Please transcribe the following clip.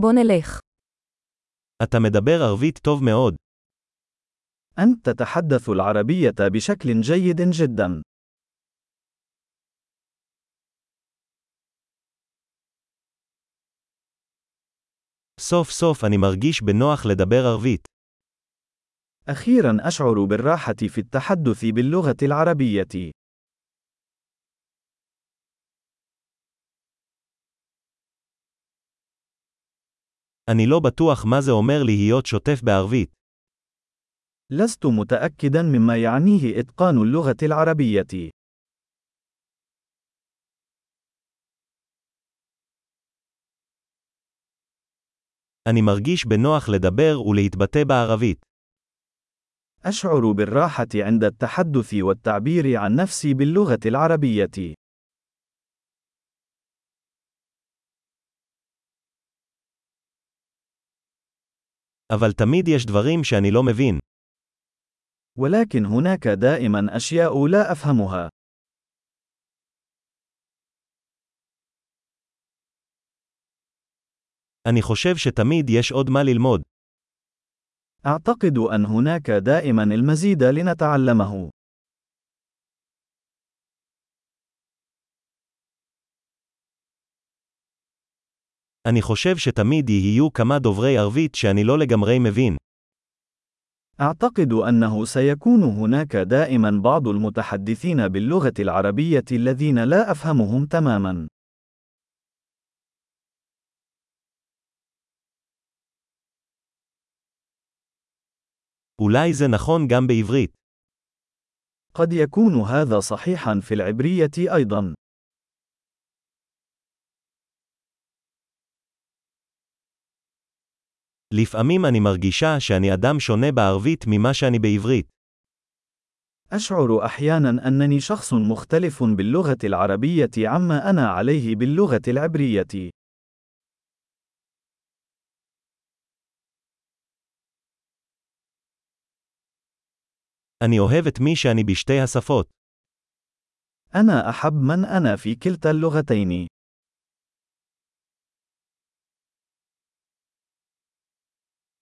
בוא נלך. אתה מדבר ערבית טוב מאוד. أنت تتحدث العربية بشكل جيد جدا. סוף סוף אני מרגיש בנוח לדבר ערבית. أخيرا أشعر بالراحة في التحدث باللغة العربية. אני לא בטוח מה זה אומר להיות שוטף בערבית. لست متأكدا مما يعنيه إتقان اللغة العربية. אני מרגיש בנוח לדבר ולהתבטא בערבית. أشعر بالراحة عند التحدث والتعبير عن نفسي باللغة العربية. אבל תמיד יש דברים שאני לא מבין. ولكن هناك دائما أشياء لا أفهمها. אני חושב שתמיד יש עוד מה ללמוד. أعتقد أن هناك دائما المزيد لنتعلمه. אני חושב שתמיד יהיו כמה דוברי ערבית שאני לא לגמרי מבין. أعتقد أنه سيكون هناك دائما بعض المتحدثين باللغة العربية الذين لا أفهمهم تماما. אולי זה נכון גם בעברית. قد يكون هذا صحيحا في العبرية أيضا. לפעמים אני מרגישה שאני אדם שונה בערבית ממה שאני בעברית. أشعر أحيانا أنني شخص مختلف باللغة العربية عما أنا عليه باللغة العبرية. אני אוהב את מי שאני בשתי השפות. أنا أحب من أنا في كلتا اللغتين.